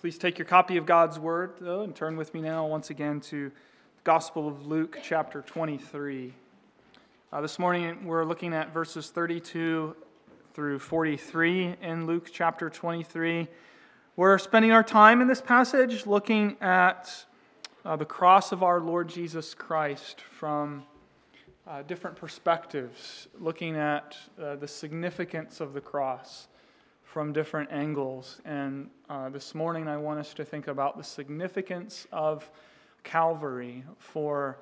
Please take your copy of God's Word, though, and turn with me now once again to the Gospel of Luke, chapter 23. Uh, this morning we're looking at verses 32 through 43 in Luke chapter 23. We're spending our time in this passage looking at uh, the cross of our Lord Jesus Christ from uh, different perspectives, looking at uh, the significance of the cross from different angles. And uh, this morning, I want us to think about the significance of Calvary for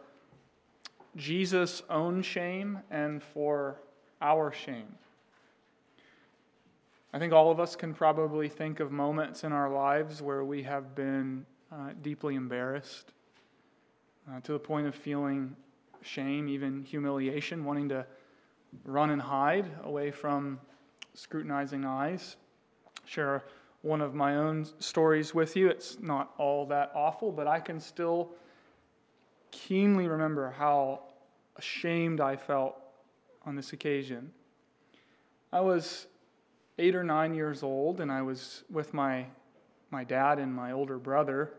Jesus' own shame and for our shame. I think all of us can probably think of moments in our lives where we have been uh, deeply embarrassed uh, to the point of feeling shame, even humiliation, wanting to run and hide away from scrutinizing eyes. Share one of my own stories with you. It's not all that awful, but I can still keenly remember how ashamed I felt on this occasion. I was eight or nine years old, and I was with my, my dad and my older brother,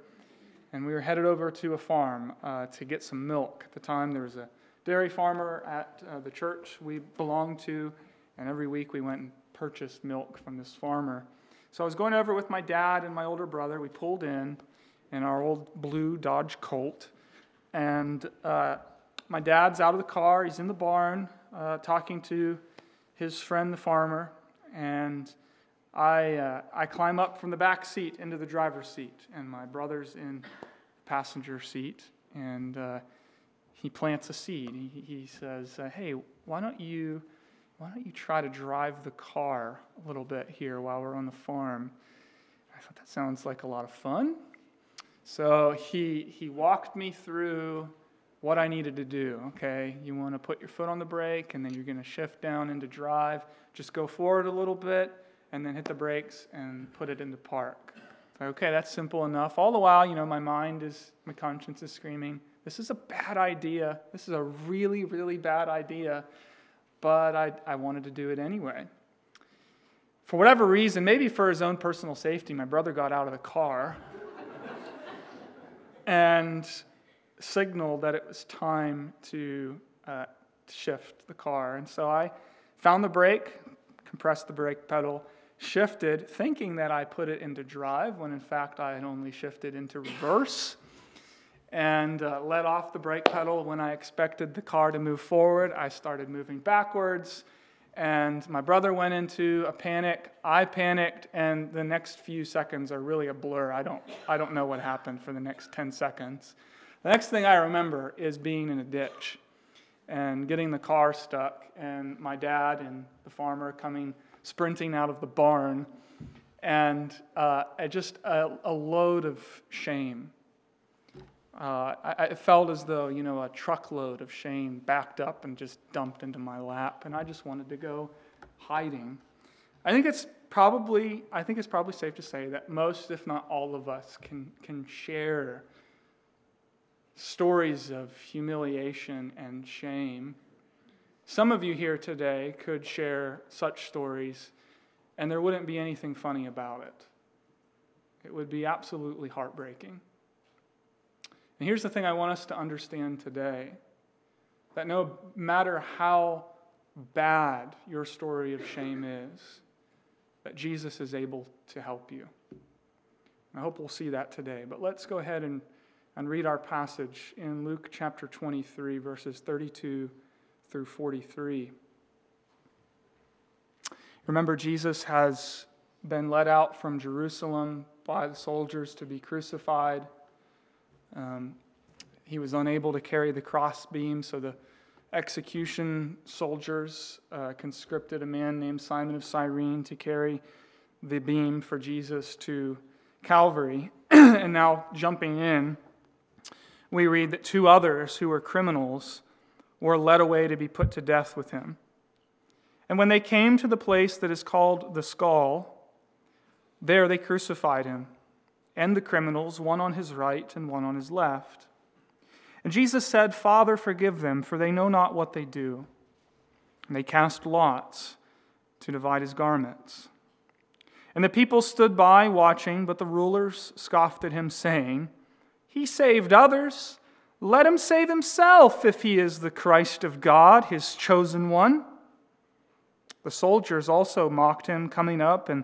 and we were headed over to a farm uh, to get some milk. At the time, there was a dairy farmer at uh, the church we belonged to, and every week we went and purchased milk from this farmer. So I was going over with my dad and my older brother. We pulled in in our old blue Dodge Colt, and uh, my dad's out of the car. He's in the barn uh, talking to his friend, the farmer, and I, uh, I climb up from the back seat into the driver's seat, and my brother's in the passenger seat, and uh, he plants a seed. He, he says, Hey, why don't you why don't you try to drive the car a little bit here while we're on the farm? I thought that sounds like a lot of fun. So he, he walked me through what I needed to do. Okay, you want to put your foot on the brake, and then you're going to shift down into drive. Just go forward a little bit, and then hit the brakes and put it into park. Okay, that's simple enough. All the while, you know, my mind is, my conscience is screaming, this is a bad idea. This is a really, really bad idea but I, I wanted to do it anyway. For whatever reason, maybe for his own personal safety, my brother got out of the car and signaled that it was time to uh, shift the car. And so I found the brake, compressed the brake pedal, shifted, thinking that I put it into drive, when in fact I had only shifted into reverse and uh, let off the brake pedal when I expected the car to move forward. I started moving backwards, and my brother went into a panic. I panicked, and the next few seconds are really a blur. I don't, I don't know what happened for the next 10 seconds. The next thing I remember is being in a ditch and getting the car stuck, and my dad and the farmer coming sprinting out of the barn, and uh, just a, a load of shame uh, I, I, felt as though, you know, a truckload of shame backed up and just dumped into my lap, and I just wanted to go hiding. I think it's probably, I think it's probably safe to say that most, if not all of us, can, can share stories of humiliation and shame. Some of you here today could share such stories, and there wouldn't be anything funny about it. It would be absolutely heartbreaking. And here's the thing I want us to understand today that no matter how bad your story of shame is, that Jesus is able to help you. I hope we'll see that today. But let's go ahead and, and read our passage in Luke chapter 23, verses 32 through 43. Remember, Jesus has been led out from Jerusalem by the soldiers to be crucified. Um, he was unable to carry the crossbeam, so the execution soldiers uh, conscripted a man named Simon of Cyrene to carry the beam for Jesus to Calvary. and now, jumping in, we read that two others who were criminals were led away to be put to death with him. And when they came to the place that is called the skull, there they crucified him and the criminals, one on his right and one on his left. And Jesus said, Father, forgive them, for they know not what they do. And they cast lots to divide his garments. And the people stood by watching, but the rulers scoffed at him, saying, He saved others. Let him save himself if he is the Christ of God, his chosen one. The soldiers also mocked him, coming up and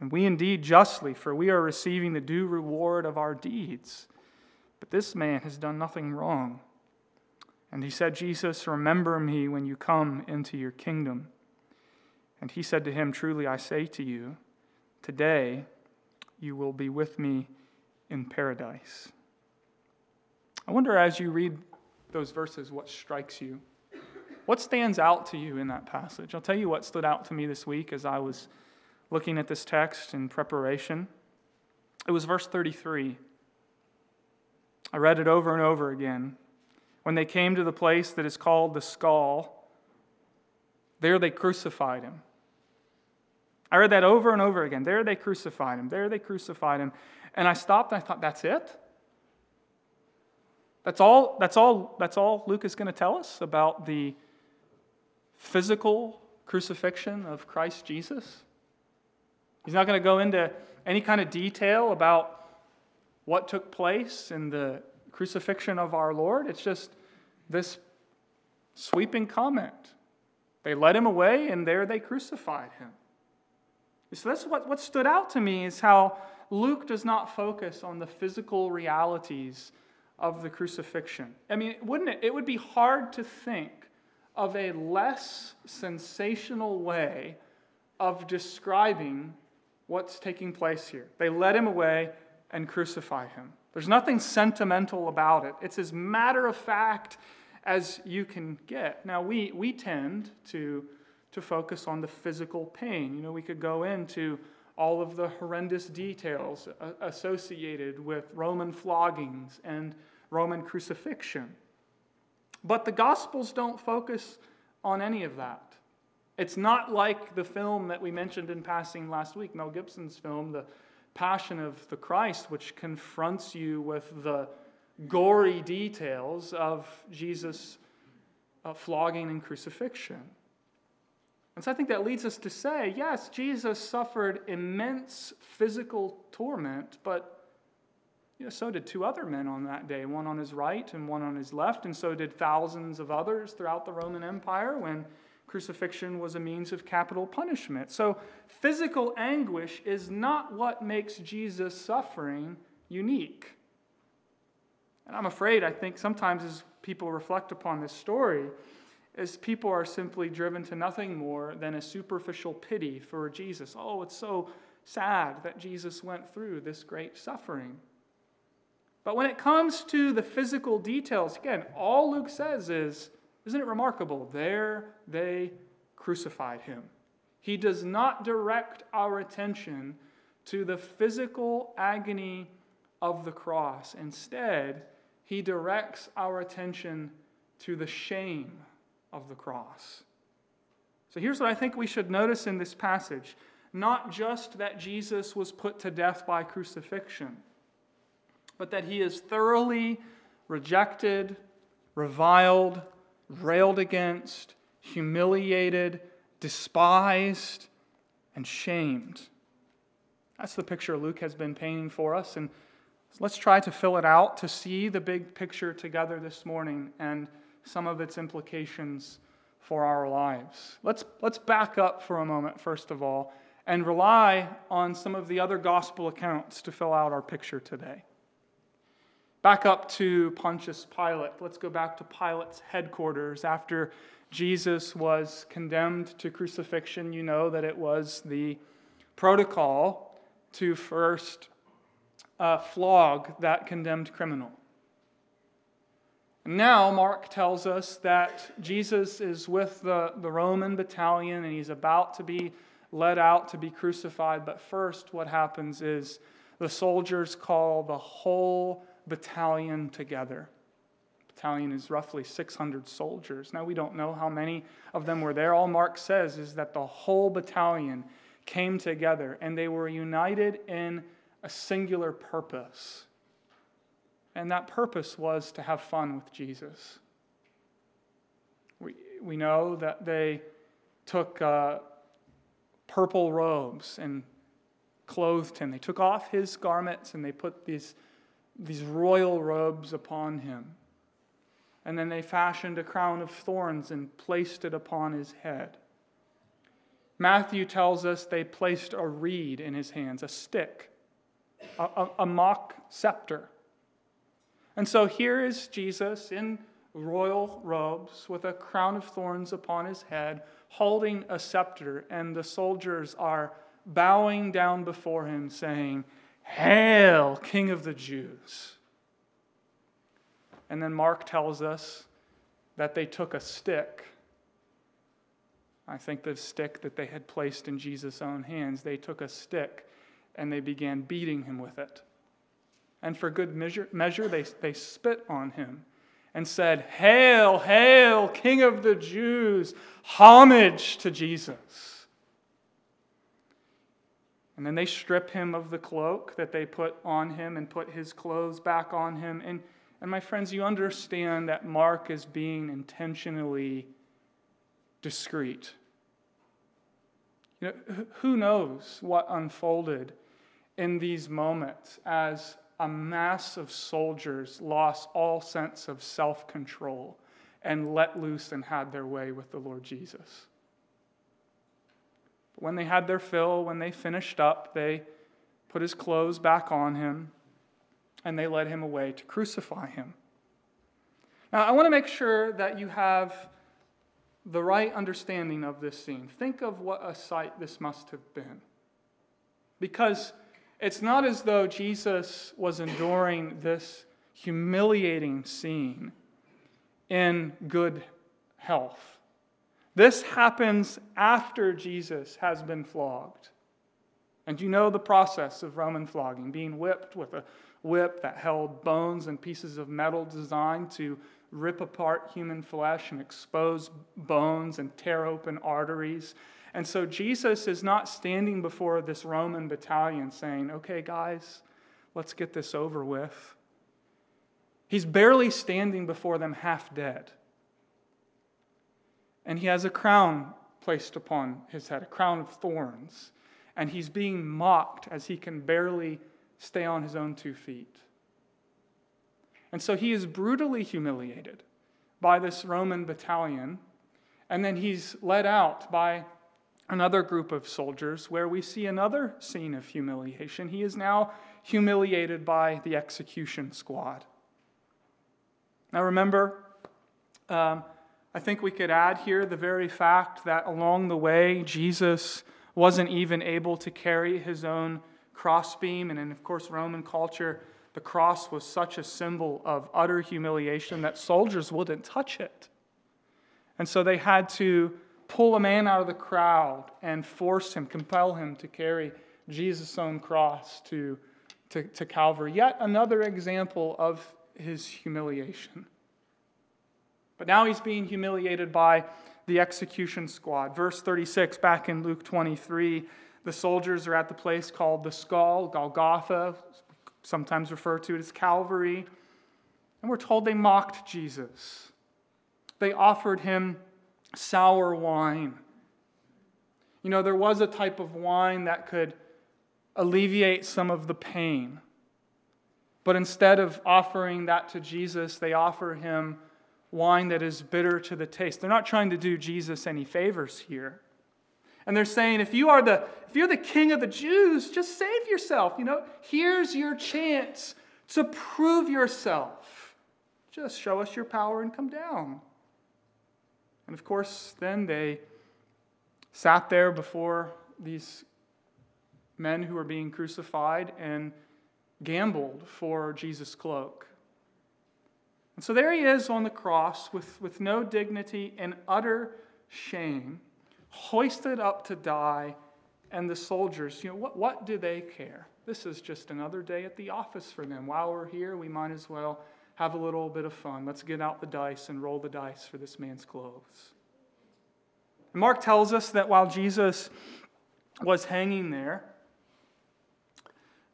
And we indeed justly, for we are receiving the due reward of our deeds. But this man has done nothing wrong. And he said, Jesus, remember me when you come into your kingdom. And he said to him, Truly I say to you, Today you will be with me in paradise. I wonder as you read those verses what strikes you. What stands out to you in that passage? I'll tell you what stood out to me this week as I was looking at this text in preparation. It was verse 33. I read it over and over again. When they came to the place that is called the skull, there they crucified him I read that over and over again. There they crucified him. There they crucified him. And I stopped and I thought, that's it? That's all, that's all, that's all Luke is going to tell us about the physical crucifixion of Christ Jesus? He's not going to go into any kind of detail about what took place in the crucifixion of our Lord. It's just this sweeping comment. They led him away, and there they crucified him. So that's what, what stood out to me is how Luke does not focus on the physical realities of the crucifixion. I mean, wouldn't it? It would be hard to think of a less sensational way of describing what's taking place here. They led him away and crucify him. There's nothing sentimental about it. It's as matter of fact as you can get. Now, we, we tend to to focus on the physical pain. You know, we could go into all of the horrendous details associated with Roman floggings and Roman crucifixion. But the Gospels don't focus on any of that. It's not like the film that we mentioned in passing last week, Mel Gibson's film, The Passion of the Christ, which confronts you with the gory details of Jesus' uh, flogging and crucifixion. And so I think that leads us to say yes, Jesus suffered immense physical torment, but you know, so did two other men on that day, one on his right and one on his left, and so did thousands of others throughout the Roman Empire when crucifixion was a means of capital punishment. So physical anguish is not what makes Jesus' suffering unique. And I'm afraid, I think sometimes as people reflect upon this story, as people are simply driven to nothing more than a superficial pity for Jesus. Oh, it's so sad that Jesus went through this great suffering. But when it comes to the physical details, again, all Luke says is, isn't it remarkable? There they crucified him. He does not direct our attention to the physical agony of the cross. Instead, he directs our attention to the shame of the cross. So here's what I think we should notice in this passage not just that Jesus was put to death by crucifixion, but that he is thoroughly rejected, reviled, railed against, humiliated, despised, and shamed. That's the picture Luke has been painting for us. And let's try to fill it out to see the big picture together this morning and some of its implications for our lives. Let's, let's back up for a moment, first of all, and rely on some of the other gospel accounts to fill out our picture today. Back up to Pontius Pilate. Let's go back to Pilate's headquarters. After Jesus was condemned to crucifixion, you know that it was the protocol to first uh, flog that condemned criminal. Now, Mark tells us that Jesus is with the, the Roman battalion and he's about to be led out to be crucified. But first, what happens is the soldiers call the whole battalion together. Battalion is roughly 600 soldiers. Now, we don't know how many of them were there. All Mark says is that the whole battalion came together and they were united in a singular purpose. And that purpose was to have fun with Jesus. We, we know that they took uh, purple robes and clothed him. They took off his garments and they put these, these royal robes upon him. And then they fashioned a crown of thorns and placed it upon his head. Matthew tells us they placed a reed in his hands, a stick, a, a, a mock scepter. And so here is Jesus in royal robes with a crown of thorns upon his head, holding a scepter, and the soldiers are bowing down before him, saying, Hail, King of the Jews! And then Mark tells us that they took a stick. I think the stick that they had placed in Jesus' own hands, they took a stick and they began beating him with it. And for good measure, measure they, they spit on him and said, Hail, hail, King of the Jews, homage to Jesus. And then they strip him of the cloak that they put on him and put his clothes back on him. And, and my friends, you understand that Mark is being intentionally discreet. You know, who knows what unfolded in these moments as a mass of soldiers lost all sense of self control and let loose and had their way with the Lord Jesus. When they had their fill, when they finished up, they put his clothes back on him and they led him away to crucify him. Now, I want to make sure that you have the right understanding of this scene. Think of what a sight this must have been. Because it's not as though Jesus was enduring this humiliating scene in good health. This happens after Jesus has been flogged. And you know the process of Roman flogging being whipped with a whip that held bones and pieces of metal designed to rip apart human flesh and expose bones and tear open arteries and so Jesus is not standing before this Roman battalion saying, okay, guys, let's get this over with. He's barely standing before them half dead. And he has a crown placed upon his head, a crown of thorns. And he's being mocked as he can barely stay on his own two feet. And so he is brutally humiliated by this Roman battalion. And then he's led out by another group of soldiers where we see another scene of humiliation. He is now humiliated by the execution squad. Now, remember, um, I think we could add here the very fact that along the way, Jesus wasn't even able to carry his own crossbeam. And in, of course, Roman culture, the cross was such a symbol of utter humiliation that soldiers wouldn't touch it. And so they had to pull a man out of the crowd and force him, compel him to carry Jesus' own cross to, to, to Calvary. Yet another example of his humiliation. But now he's being humiliated by the execution squad. Verse 36, back in Luke 23, the soldiers are at the place called the skull, Golgotha, sometimes referred to as Calvary. And we're told they mocked Jesus. They offered him sour wine. You know, there was a type of wine that could alleviate some of the pain. But instead of offering that to Jesus, they offer him wine that is bitter to the taste. They're not trying to do Jesus any favors here. And they're saying, if you are the if you're the king of the Jews, just save yourself. You know, here's your chance to prove yourself. Just show us your power and come down. And of course, then they sat there before these men who were being crucified and gambled for Jesus' cloak. And so there he is on the cross with, with no dignity and utter shame, hoisted up to die and the soldiers, you know, what, what do they care? This is just another day at the office for them. While we're here, we might as well have a little bit of fun. Let's get out the dice and roll the dice for this man's clothes. And Mark tells us that while Jesus was hanging there,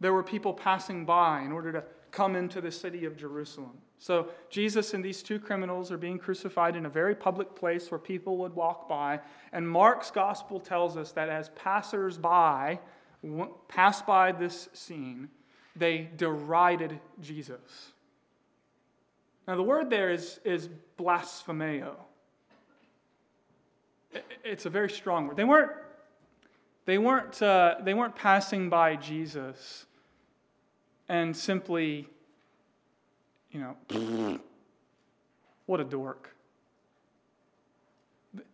there were people passing by in order to come into the city of Jerusalem. So Jesus and these two criminals are being crucified in a very public place where people would walk by. And Mark's gospel tells us that as passers by pass by this scene, they derided Jesus. Now, the word there is, is blasphemeo. It's a very strong word. They weren't, they weren't, uh, they weren't passing by Jesus and simply, you know, what a dork.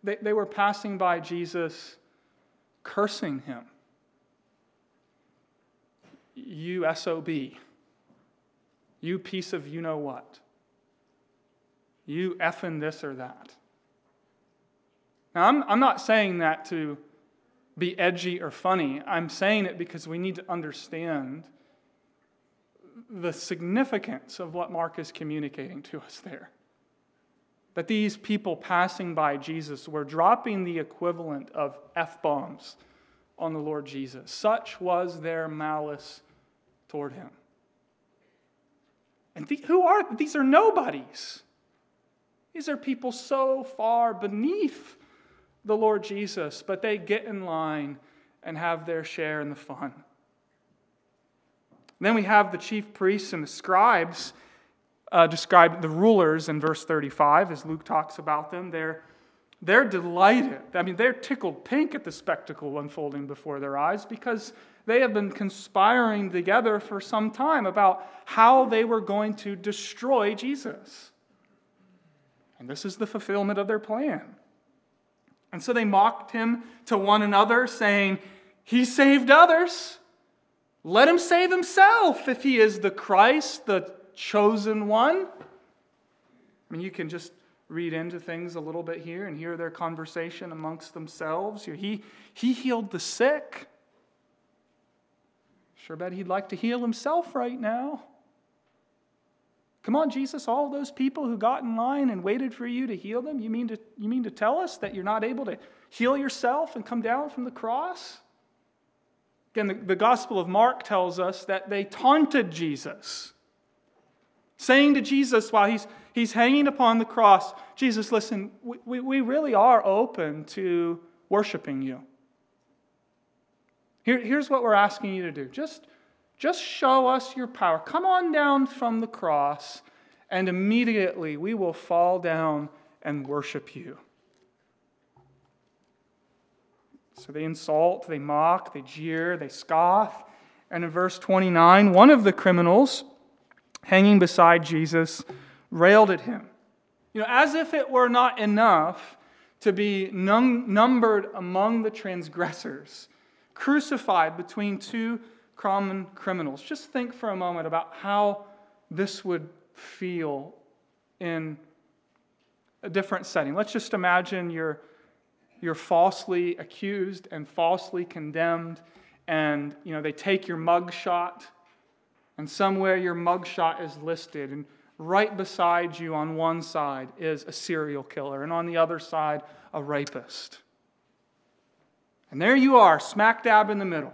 They, they were passing by Jesus, cursing him. You SOB. You piece of you know what. You effing this or that. Now, I'm, I'm not saying that to be edgy or funny. I'm saying it because we need to understand the significance of what Mark is communicating to us there. That these people passing by Jesus were dropping the equivalent of F bombs on the Lord Jesus. Such was their malice toward him. And the, who are these? Are nobodies. These are people so far beneath the Lord Jesus, but they get in line and have their share in the fun. Then we have the chief priests and the scribes uh, described, the rulers in verse 35, as Luke talks about them. They're, they're delighted. I mean, they're tickled pink at the spectacle unfolding before their eyes because they have been conspiring together for some time about how they were going to destroy Jesus. And this is the fulfillment of their plan. And so they mocked him to one another, saying, He saved others. Let him save himself if he is the Christ, the chosen one. I mean, you can just read into things a little bit here and hear their conversation amongst themselves. He, he healed the sick. Sure bet he'd like to heal himself right now. Come on, Jesus, all those people who got in line and waited for you to heal them, you mean to, you mean to tell us that you're not able to heal yourself and come down from the cross? Again, the, the Gospel of Mark tells us that they taunted Jesus, saying to Jesus while he's, he's hanging upon the cross, Jesus, listen, we, we really are open to worshiping you. Here, here's what we're asking you to do just just show us your power. Come on down from the cross, and immediately we will fall down and worship you. So they insult, they mock, they jeer, they scoff. And in verse 29, one of the criminals hanging beside Jesus railed at him. You know, as if it were not enough to be num- numbered among the transgressors, crucified between two common criminals. Just think for a moment about how this would feel in a different setting. Let's just imagine you're, you're falsely accused and falsely condemned, and you know, they take your mugshot, and somewhere your mugshot is listed, and right beside you on one side is a serial killer, and on the other side, a rapist. And there you are, smack dab in the middle.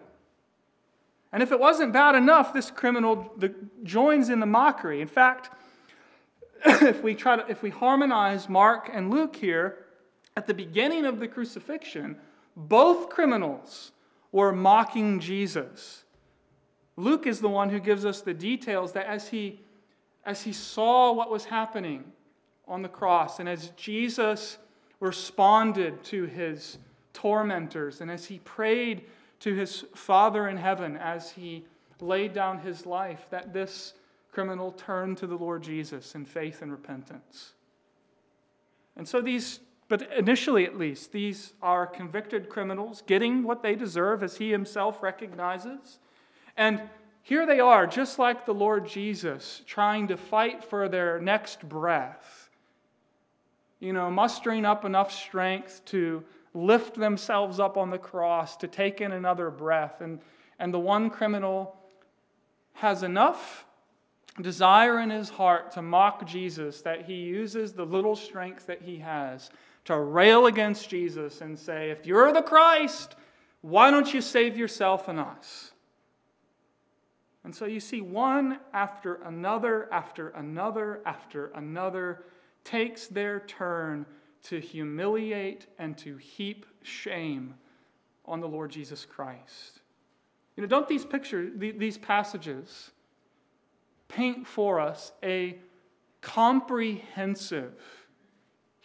And if it wasn't bad enough, this criminal joins in the mockery. In fact, if we try to, if we harmonize Mark and Luke here, at the beginning of the crucifixion, both criminals were mocking Jesus. Luke is the one who gives us the details that as he, as he saw what was happening on the cross, and as Jesus responded to his tormentors, and as he prayed to his Father in heaven as he laid down his life, that this criminal turned to the Lord Jesus in faith and repentance. And so these, but initially at least, these are convicted criminals getting what they deserve as he himself recognizes. And here they are, just like the Lord Jesus, trying to fight for their next breath. You know, mustering up enough strength to lift themselves up on the cross to take in another breath. And, and the one criminal has enough desire in his heart to mock Jesus that he uses the little strength that he has to rail against Jesus and say, If you're the Christ, why don't you save yourself and us? And so you see, one after another, after another, after another takes their turn to humiliate and to heap shame on the Lord Jesus Christ. You know, don't these pictures, these passages, paint for us a comprehensive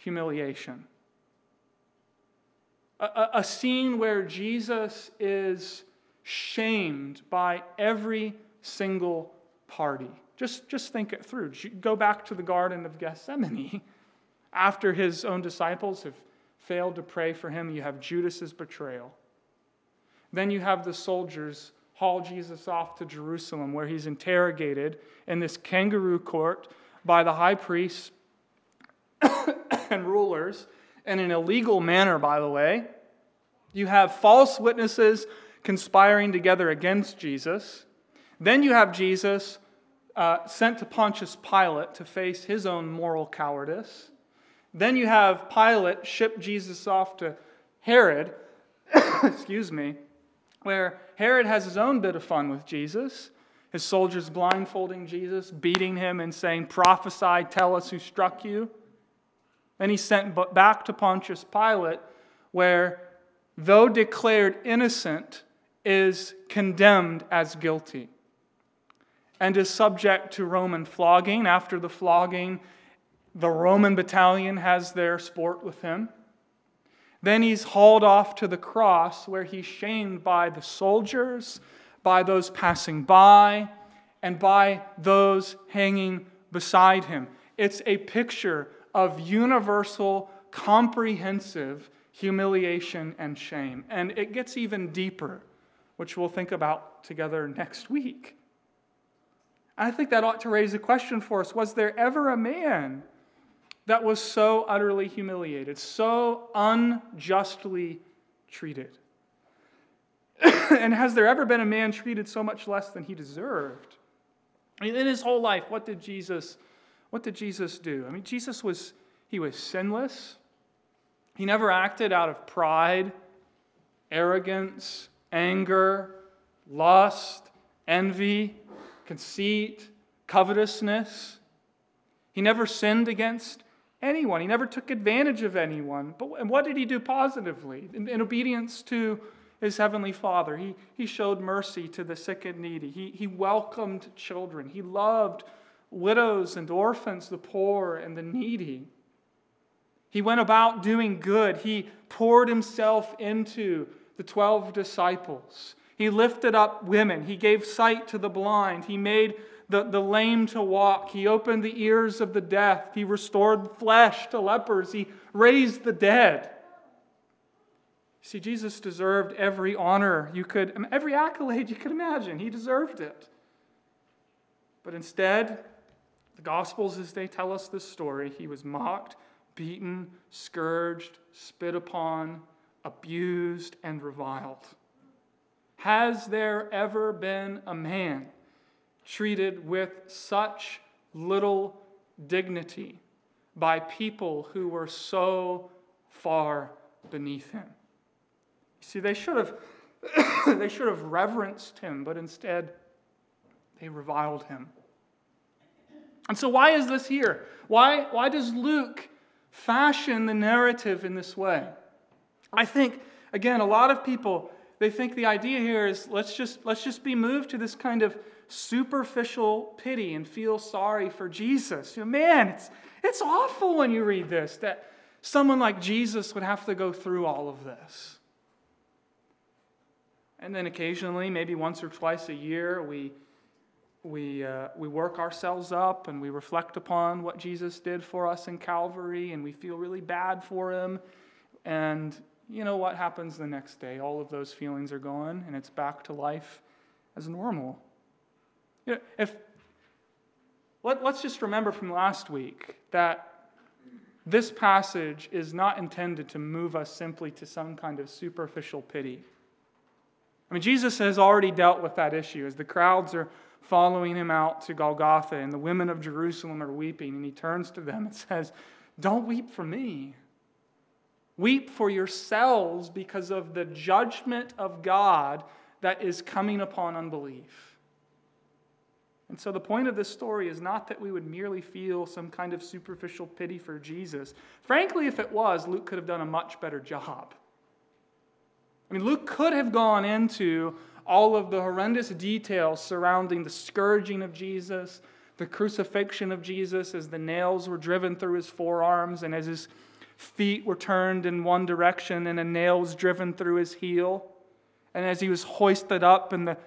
humiliation? A, a, scene where Jesus is shamed by every single party. Just, just think it through. Go back to the Garden of Gethsemane. After his own disciples have failed to pray for him, you have Judas's betrayal. Then you have the soldiers haul Jesus off to Jerusalem, where he's interrogated in this kangaroo court by the high priests and rulers in an illegal manner, by the way. You have false witnesses conspiring together against Jesus. Then you have Jesus uh, sent to Pontius Pilate to face his own moral cowardice. Then you have Pilate ship Jesus off to Herod, excuse me, where Herod has his own bit of fun with Jesus. His soldiers blindfolding Jesus, beating him, and saying, Prophesy, tell us who struck you. Then he's sent back to Pontius Pilate, where, though declared innocent, is condemned as guilty and is subject to Roman flogging. After the flogging, the Roman battalion has their sport with him. Then he's hauled off to the cross where he's shamed by the soldiers, by those passing by, and by those hanging beside him. It's a picture of universal, comprehensive humiliation and shame. And it gets even deeper, which we'll think about together next week. I think that ought to raise a question for us Was there ever a man that was so utterly humiliated, so unjustly treated? and has there ever been a man treated so much less than he deserved? In his whole life, what did Jesus, what did Jesus do? I mean, Jesus was, he was sinless. He never acted out of pride, arrogance, anger, lust, envy conceit, covetousness. He never sinned against anyone. He never took advantage of anyone. But and what did he do positively? In, in, obedience to his heavenly Father, he, he showed mercy to the sick and needy. He, he welcomed children. He loved widows and orphans, the poor and the needy. He went about doing good. He poured himself into the 12 disciples. He lifted up women. He gave sight to the blind. He made the, the lame to walk. He opened the ears of the deaf. He restored flesh to lepers. He raised the dead. See, Jesus deserved every honor you could, every accolade you could imagine. He deserved it. But instead, the Gospels, as they tell us this story, he was mocked, beaten, scourged, spit upon, abused, and reviled. Has there ever been a man treated with such little dignity by people who were so far beneath him? You see, they should have, they should have reverenced him, but instead they reviled him. And so, why is this here? Why, why does Luke fashion the narrative in this way? I think, again, a lot of people they think the idea here is let's just, let's just be moved to this kind of superficial pity and feel sorry for Jesus. You know, man, it's, it's awful when you read this that someone like Jesus would have to go through all of this. And then occasionally, maybe once or twice a year, we, we, uh, we work ourselves up and we reflect upon what Jesus did for us in Calvary and we feel really bad for him. And you know what happens the next day? All of those feelings are gone and it's back to life as normal. You know, if let, let's just remember from last week that this passage is not intended to move us simply to some kind of superficial pity. I mean, Jesus has already dealt with that issue as the crowds are following him out to Golgotha and the women of Jerusalem are weeping, and he turns to them and says, Don't weep for me. Weep for yourselves because of the judgment of God that is coming upon unbelief. And so, the point of this story is not that we would merely feel some kind of superficial pity for Jesus. Frankly, if it was, Luke could have done a much better job. I mean, Luke could have gone into all of the horrendous details surrounding the scourging of Jesus, the crucifixion of Jesus as the nails were driven through his forearms and as his feet were turned in one direction and a nail was driven through his heel, and as he was hoisted up and the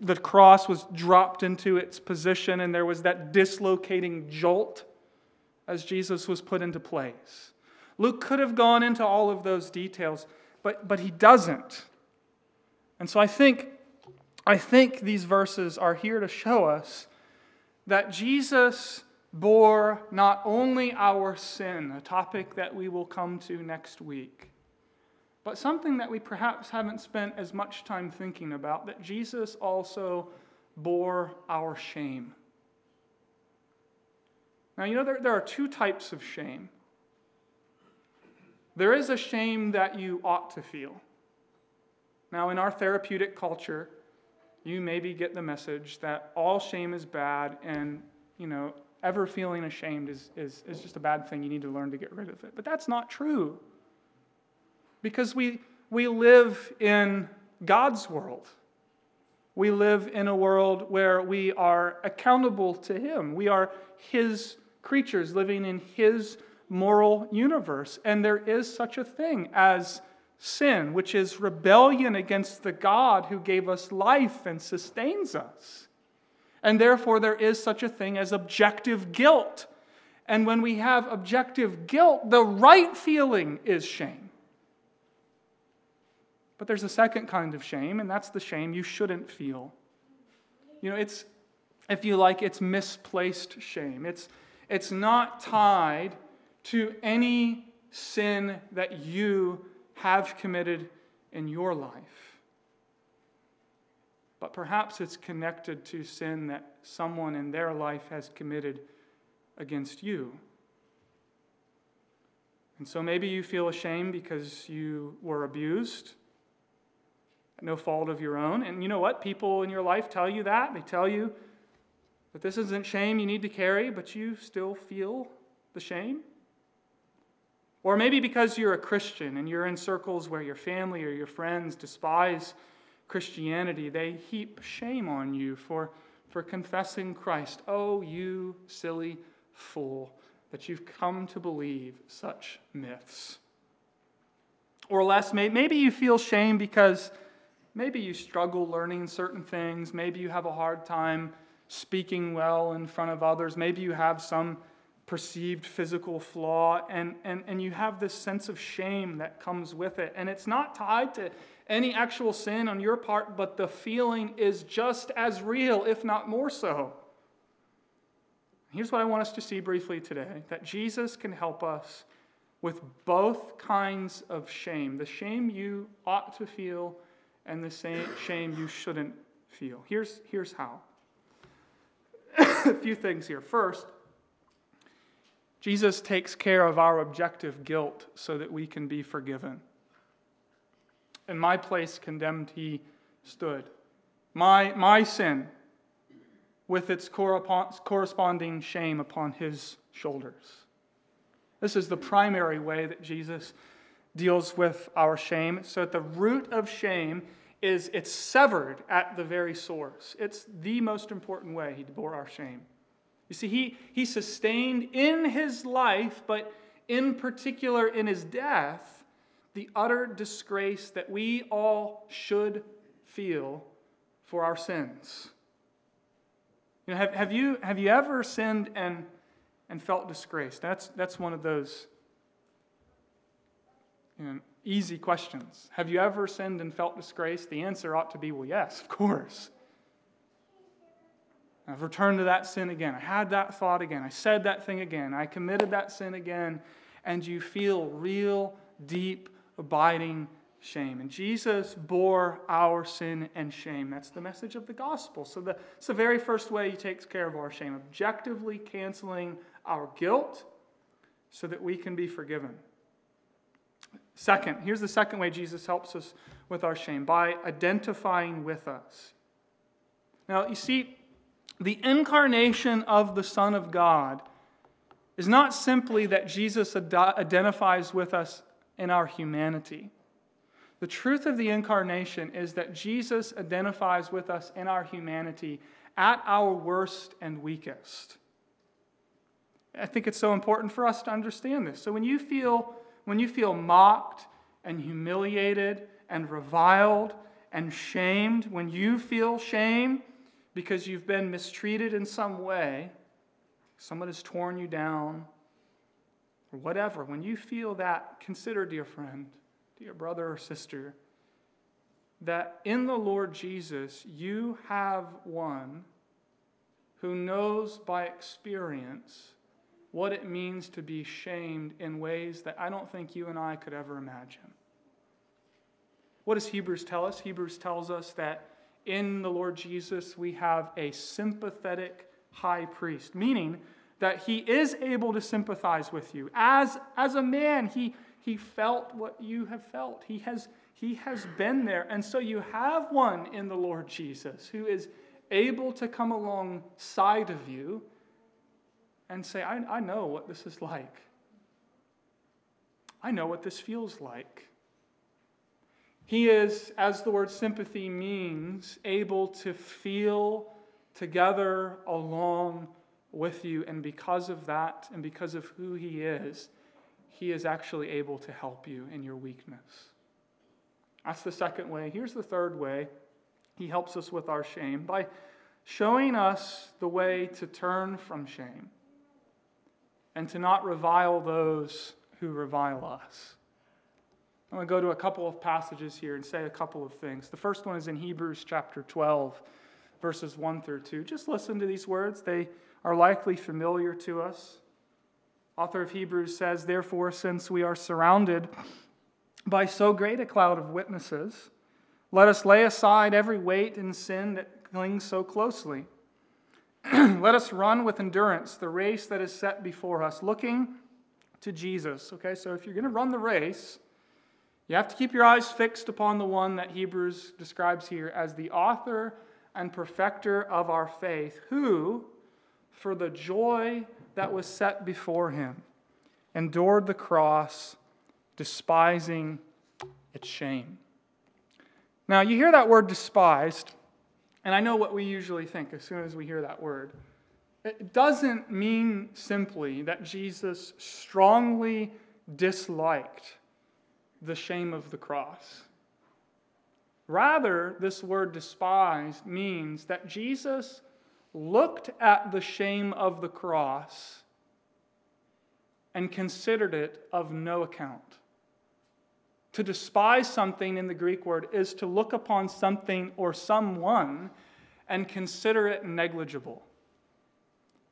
the cross was dropped into its position, and there was that dislocating jolt as Jesus was put into place. Luke could have gone into all of those details, but, but he doesn't. And so I think, I think these verses are here to show us that Jesus bore not only our sin, a topic that we will come to next week, but something that we perhaps haven't spent as much time thinking about that Jesus also bore our shame. Now, you know, there, there are two types of shame. There is a shame that you ought to feel. Now, in our therapeutic culture, you maybe get the message that all shame is bad and, you know, ever feeling ashamed is, is, is just a bad thing. You need to learn to get rid of it. But that's not true because we, we live in God's world. We live in a world where we are accountable to Him. We are His creatures living in His moral universe. And there is such a thing as sin, which is rebellion against the God who gave us life and sustains us. And therefore, there is such a thing as objective guilt. And when we have objective guilt, the right feeling is shame. But there's a second kind of shame, and that's the shame you shouldn't feel. You know, it's, if you like, it's misplaced shame. It's, it's not tied to any sin that you have committed in your life. But perhaps it's connected to sin that someone in their life has committed against you. And so maybe you feel ashamed because you were abused no fault of your own. And you know what? People in your life tell you that. They tell you that this isn't shame you need to carry, but you still feel the shame. Or maybe because you're a Christian and you're in circles where your family or your friends despise Christianity, they heap shame on you for, for confessing Christ. Oh, you silly fool, that you've come to believe such myths. Or less, maybe you feel shame because Maybe you struggle learning certain things. Maybe you have a hard time speaking well in front of others. Maybe you have some perceived physical flaw, and, and, and you have this sense of shame that comes with it. And it's not tied to any actual sin on your part, but the feeling is just as real, if not more so. Here's what I want us to see briefly today that Jesus can help us with both kinds of shame the shame you ought to feel and the same shame you shouldn't feel. Here's, here's how. a few things here. First, Jesus takes care of our objective guilt so that we can be forgiven. In my place, condemned, he stood. My, my sin, with its corresponding shame upon his shoulders. This is the primary way that Jesus deals with our shame. So, at the root of shame is it's severed at the very source. It's the most important way he bore our shame. You see, he, he sustained in his life, but in particular in his death, the utter disgrace that we all should feel for our sins. You know, have, have, you, have you ever sinned and, and felt disgraced? That's, that's one of those you know, easy questions. Have you ever sinned and felt disgrace? The answer ought to be well, yes, of course. I've returned to that sin again. I had that thought again. I said that thing again. I committed that sin again. And you feel real, deep, abiding shame. And Jesus bore our sin and shame. That's the message of the gospel. So the, it's the very first way he takes care of our shame, objectively canceling our guilt so that we can be forgiven. Second, here's the second way Jesus helps us with our shame by identifying with us. Now, you see, the incarnation of the Son of God is not simply that Jesus ad- identifies with us in our humanity. The truth of the incarnation is that Jesus identifies with us in our humanity at our worst and weakest. I think it's so important for us to understand this. So when you feel when you feel mocked and humiliated and reviled and shamed, when you feel shame because you've been mistreated in some way, someone has torn you down, or whatever, when you feel that, consider, dear friend, dear brother or sister, that in the Lord Jesus you have one who knows by experience what it means to be shamed in ways that I don't think you and I could ever imagine. What does Hebrews tell us? Hebrews tells us that in the Lord Jesus we have a sympathetic high priest, meaning that he is able to sympathize with you. As, as a man, he, he felt what you have felt. He has, he has been there. And so you have one in the Lord Jesus who is able to come alongside of you and say, I, I know what this is like. I know what this feels like. He is, as the word sympathy means, able to feel together along with you. And because of that, and because of who He is, He is actually able to help you in your weakness. That's the second way. Here's the third way He helps us with our shame by showing us the way to turn from shame and to not revile those who revile us. I'm going to go to a couple of passages here and say a couple of things. The first one is in Hebrews chapter 12, verses 1 through 2. Just listen to these words, they are likely familiar to us. Author of Hebrews says, Therefore, since we are surrounded by so great a cloud of witnesses, let us lay aside every weight and sin that clings so closely Let us run with endurance the race that is set before us, looking to Jesus. Okay, so if you're going to run the race, you have to keep your eyes fixed upon the one that Hebrews describes here as the author and perfecter of our faith, who, for the joy that was set before him, endured the cross, despising its shame. Now, you hear that word despised, and I know what we usually think as soon as we hear that word. It doesn't mean simply that Jesus strongly disliked the shame of the cross. Rather, this word despised means that Jesus looked at the shame of the cross and considered it of no account. To despise something in the Greek word is to look upon something or someone and consider it negligible.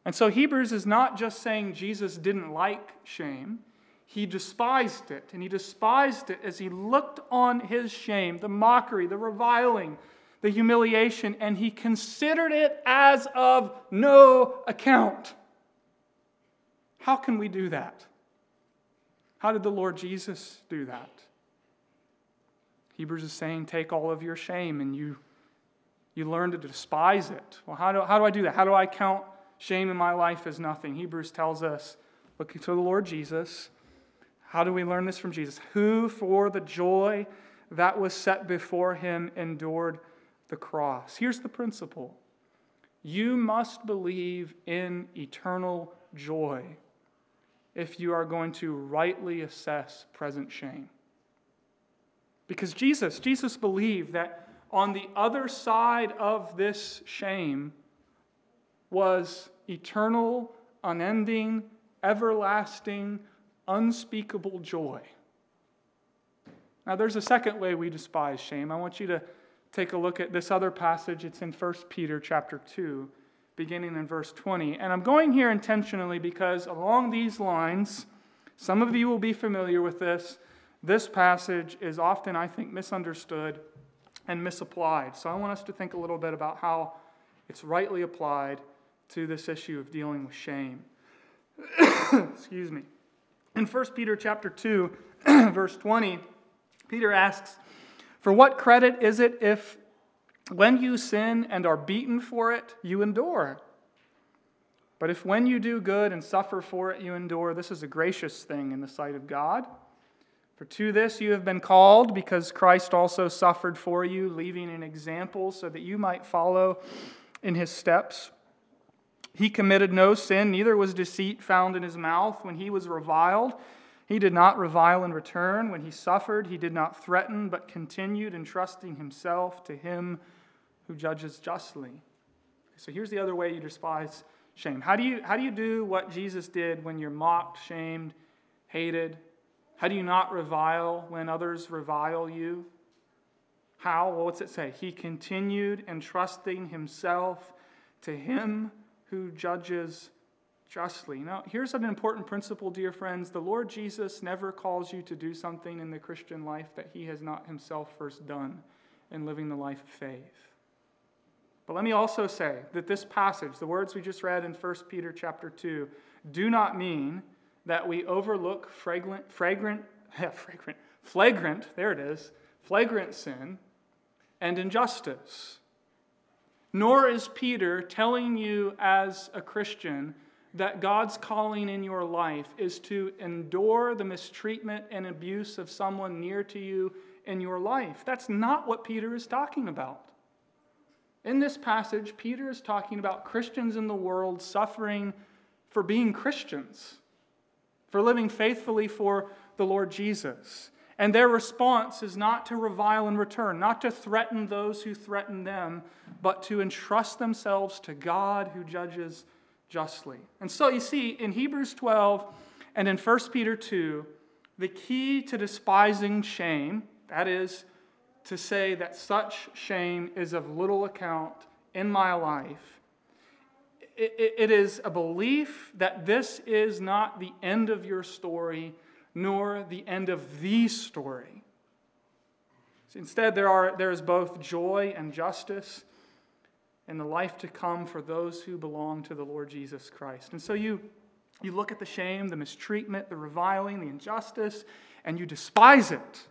And so Hebrews is not just saying Jesus didn't like shame, he despised it. And he despised it as he looked on his shame, the mockery, the reviling, the humiliation, and he considered it as of no account. How can we do that? How did the Lord Jesus do that? Hebrews is saying, take all of your shame and you, you learn to despise it. Well, how do, how do I do that? How do I count shame in my life as nothing? Hebrews tells us, looking to the Lord Jesus. How do we learn this from Jesus? Who, for the joy that was set before him, endured the cross. Here's the principle you must believe in eternal joy if you are going to rightly assess present shame. Because Jesus, Jesus believed that on the other side of this shame was eternal, unending, everlasting, unspeakable joy. Now, there's a second way we despise shame. I want you to take a look at this other passage. It's in 1 Peter chapter 2, beginning in verse 20. And I'm going here intentionally because along these lines, some of you will be familiar with this. This passage is often, I think, misunderstood and misapplied. So I want us to think a little bit about how it's rightly applied to this issue of dealing with shame. Excuse me. In 1 Peter chapter 2, verse 20, Peter asks, For what credit is it if when you sin and are beaten for it, you endure? But if when you do good and suffer for it, you endure, this is a gracious thing in the sight of God. For to this you have been called, because Christ also suffered for you, leaving an example so that you might follow in his steps. He committed no sin, neither was deceit found in his mouth. When he was reviled, he did not revile in return. When he suffered, he did not threaten, but continued entrusting himself to him who judges justly. So here's the other way you despise shame. How do you, how do, you do what Jesus did when you're mocked, shamed, hated? How do you not revile when others revile you? How? Well, what's it say? He continued entrusting himself to him who judges justly. Now, here's an important principle, dear friends. The Lord Jesus never calls you to do something in the Christian life that he has not himself first done in living the life of faith. But let me also say that this passage, the words we just read in 1 Peter chapter 2, do not mean that we overlook fragrant, fragrant, fragrant, flagrant, there it is, flagrant sin and injustice. Nor is Peter telling you as a Christian that God's calling in your life is to endure the mistreatment and abuse of someone near to you in your life. That's not what Peter is talking about. In this passage, Peter is talking about Christians in the world suffering for being Christians for living faithfully for the Lord Jesus. And their response is not to revile in return, not to threaten those who threaten them, but to entrust themselves to God who judges justly. And so you see, in Hebrews 12 and in 1 Peter 2, the key to despising shame, that is, to say that such shame is of little account in my life, it, is a belief that this is not the end of your story, nor the end of the story. Instead, there, are, there is both joy and justice in the life to come for those who belong to the Lord Jesus Christ. And so you, you look at the shame, the mistreatment, the reviling, the injustice, and you despise it.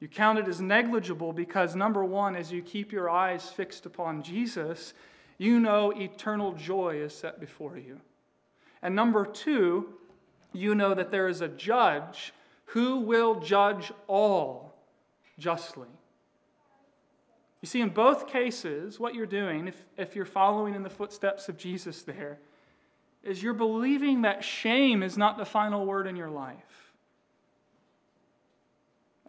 You count it as negligible because, number one, as you keep your eyes fixed upon Jesus, you know eternal joy is set before you. And number two, you know that there is a judge who will judge all justly. You see, in both cases, what you're doing, if, if you're following in the footsteps of Jesus there, is you're believing that shame is not the final word in your life.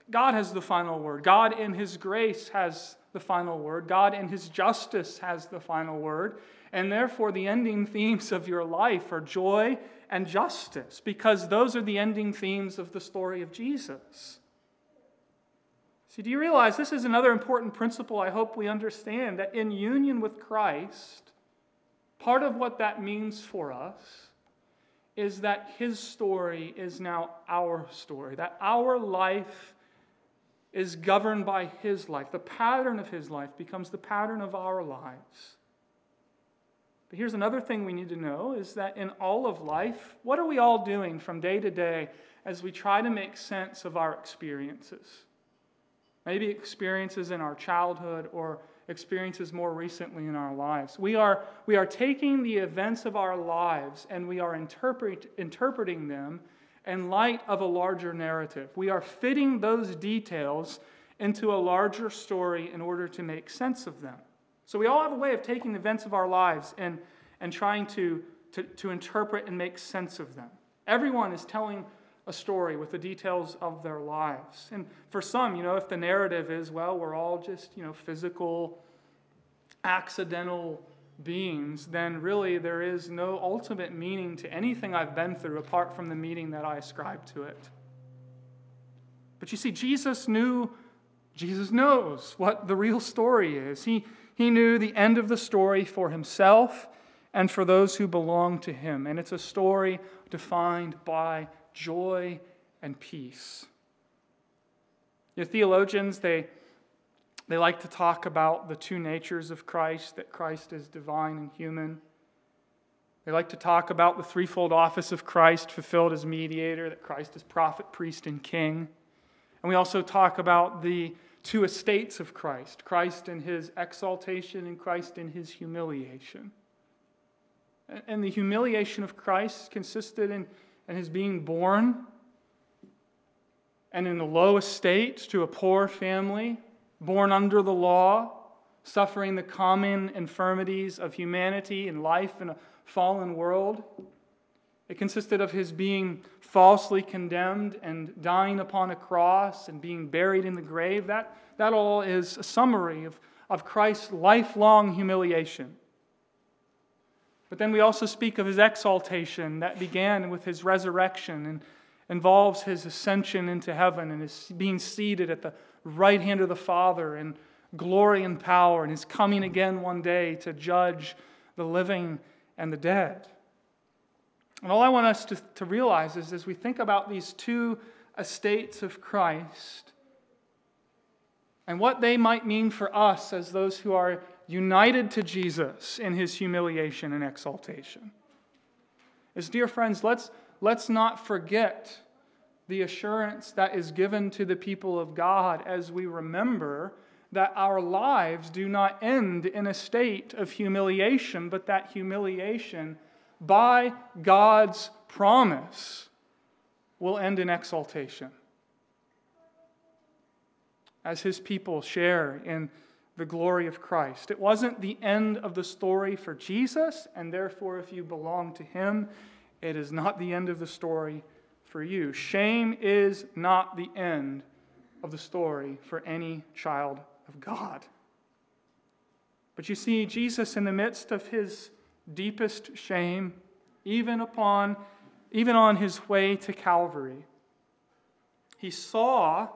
God has the final word. God, in His grace, has the final word. God, in His justice, has the final word. And therefore, the ending themes of your life are joy and justice, because those are the ending themes of the story of Jesus. See, do you realize this is another important principle I hope we understand that in union with Christ, part of what that means for us is that his story is now our story, that our life is governed by his life. The pattern of his life becomes the pattern of our lives. But here's another thing we need to know is that in all of life, what are we all doing from day to day as we try to make sense of our experiences? Maybe experiences in our childhood or experiences more recently in our lives. We are, we are taking the events of our lives and we are interpret, interpreting them in light of a larger narrative. We are fitting those details into a larger story in order to make sense of them. So we all have a way of taking the events of our lives and, and trying to, to, to interpret and make sense of them. Everyone is telling a story with the details of their lives. And for some, you know, if the narrative is, well, we're all just, you know, physical, accidental beings, then really there is no ultimate meaning to anything I've been through apart from the meaning that I ascribe to it. But you see, Jesus knew, Jesus knows what the real story is. He, he knew the end of the story for himself, and for those who belong to him. And it's a story defined by joy and peace. Your theologians, they, they like to talk about the two natures of Christ, that Christ is divine and human. They like to talk about the threefold office of Christ fulfilled as mediator, that Christ is prophet, priest, and king. And we also talk about the two estates of Christ Christ in his exaltation and Christ in his humiliation. And the humiliation of Christ consisted in, in his being born and in a low estate to a poor family, born under the law, suffering the common infirmities of humanity and life in a fallen world. It consisted of his being falsely condemned and dying upon a cross and being buried in the grave. That, that all is a summary of, of Christ's lifelong humiliation. But then we also speak of his exaltation that began with his resurrection and involves his ascension into heaven and his being seated at the right hand of the Father in glory and power and his coming again one day to judge the living and the dead. And all I want us to, to realize is as we think about these two estates of Christ and what they might mean for us as those who are united to Jesus in his humiliation and exaltation. Is, dear friends, let's, let's not forget the assurance that is given to the people of God as we remember that our lives do not end in a state of humiliation, but that humiliation, by God's promise, will end in exaltation. As his people share in the glory of Christ. It wasn't the end of the story for Jesus, and therefore, if you belong to Him, it is not the end of the story for you. Shame is not the end of the story for any child of God. But you see, Jesus, in the midst of his deepest shame, even upon even on his way to Calvary, he saw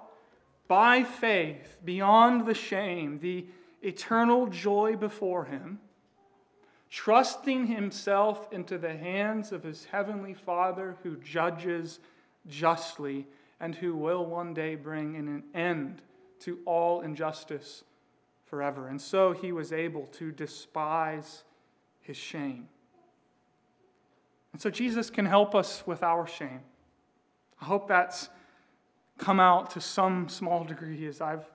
by faith, beyond the shame, the eternal joy before him, trusting himself into the hands of his heavenly Father who judges justly and who will one day bring an end to all injustice forever. And so he was able to despise his shame. And so Jesus can help us with our shame. I hope that's come out to some small degree as I've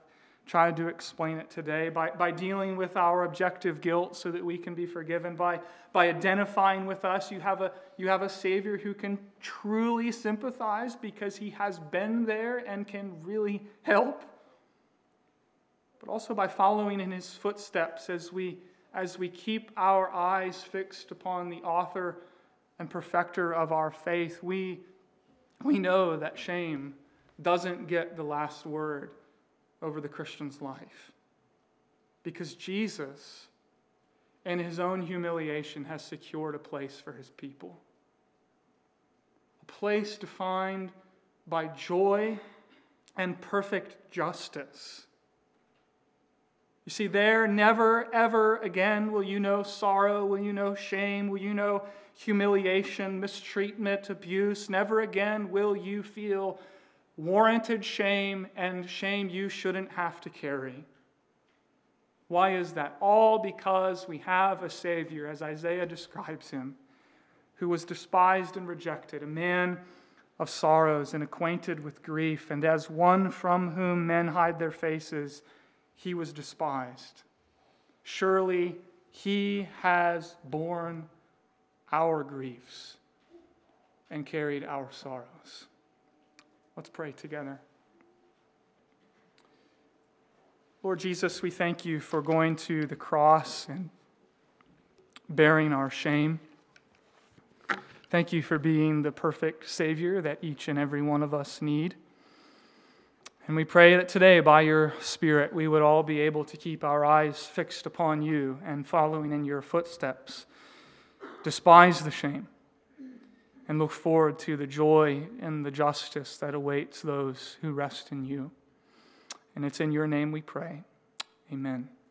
tried to explain it today by, by dealing with our objective guilt so that we can be forgiven, by, by identifying with us. You have, a, you have a Savior who can truly sympathize because he has been there and can really help. But also by following in his footsteps as we, as we keep our eyes fixed upon the author and perfecter of our faith, we, we know that shame doesn't get the last word over the Christian's life. Because Jesus, in his own humiliation, has secured a place for his people. A place defined by joy and perfect justice. You see, there never, ever again will you know sorrow, will you know shame, will you know humiliation, mistreatment, abuse. Never again will you feel warranted shame and shame you shouldn't have to carry. Why is that? All because we have a Savior, as Isaiah describes him, who was despised and rejected, a man of sorrows and acquainted with grief, and as one from whom men hide their faces, he was despised. Surely he has borne our griefs and carried our sorrows. Let's pray together. Lord Jesus, we thank you for going to the cross and bearing our shame. Thank you for being the perfect Savior that each and every one of us need. And we pray that today, by your Spirit, we would all be able to keep our eyes fixed upon you and following in your footsteps. Despise the shame and look forward to the joy and the justice that awaits those who rest in you. And it's in your name we pray. Amen.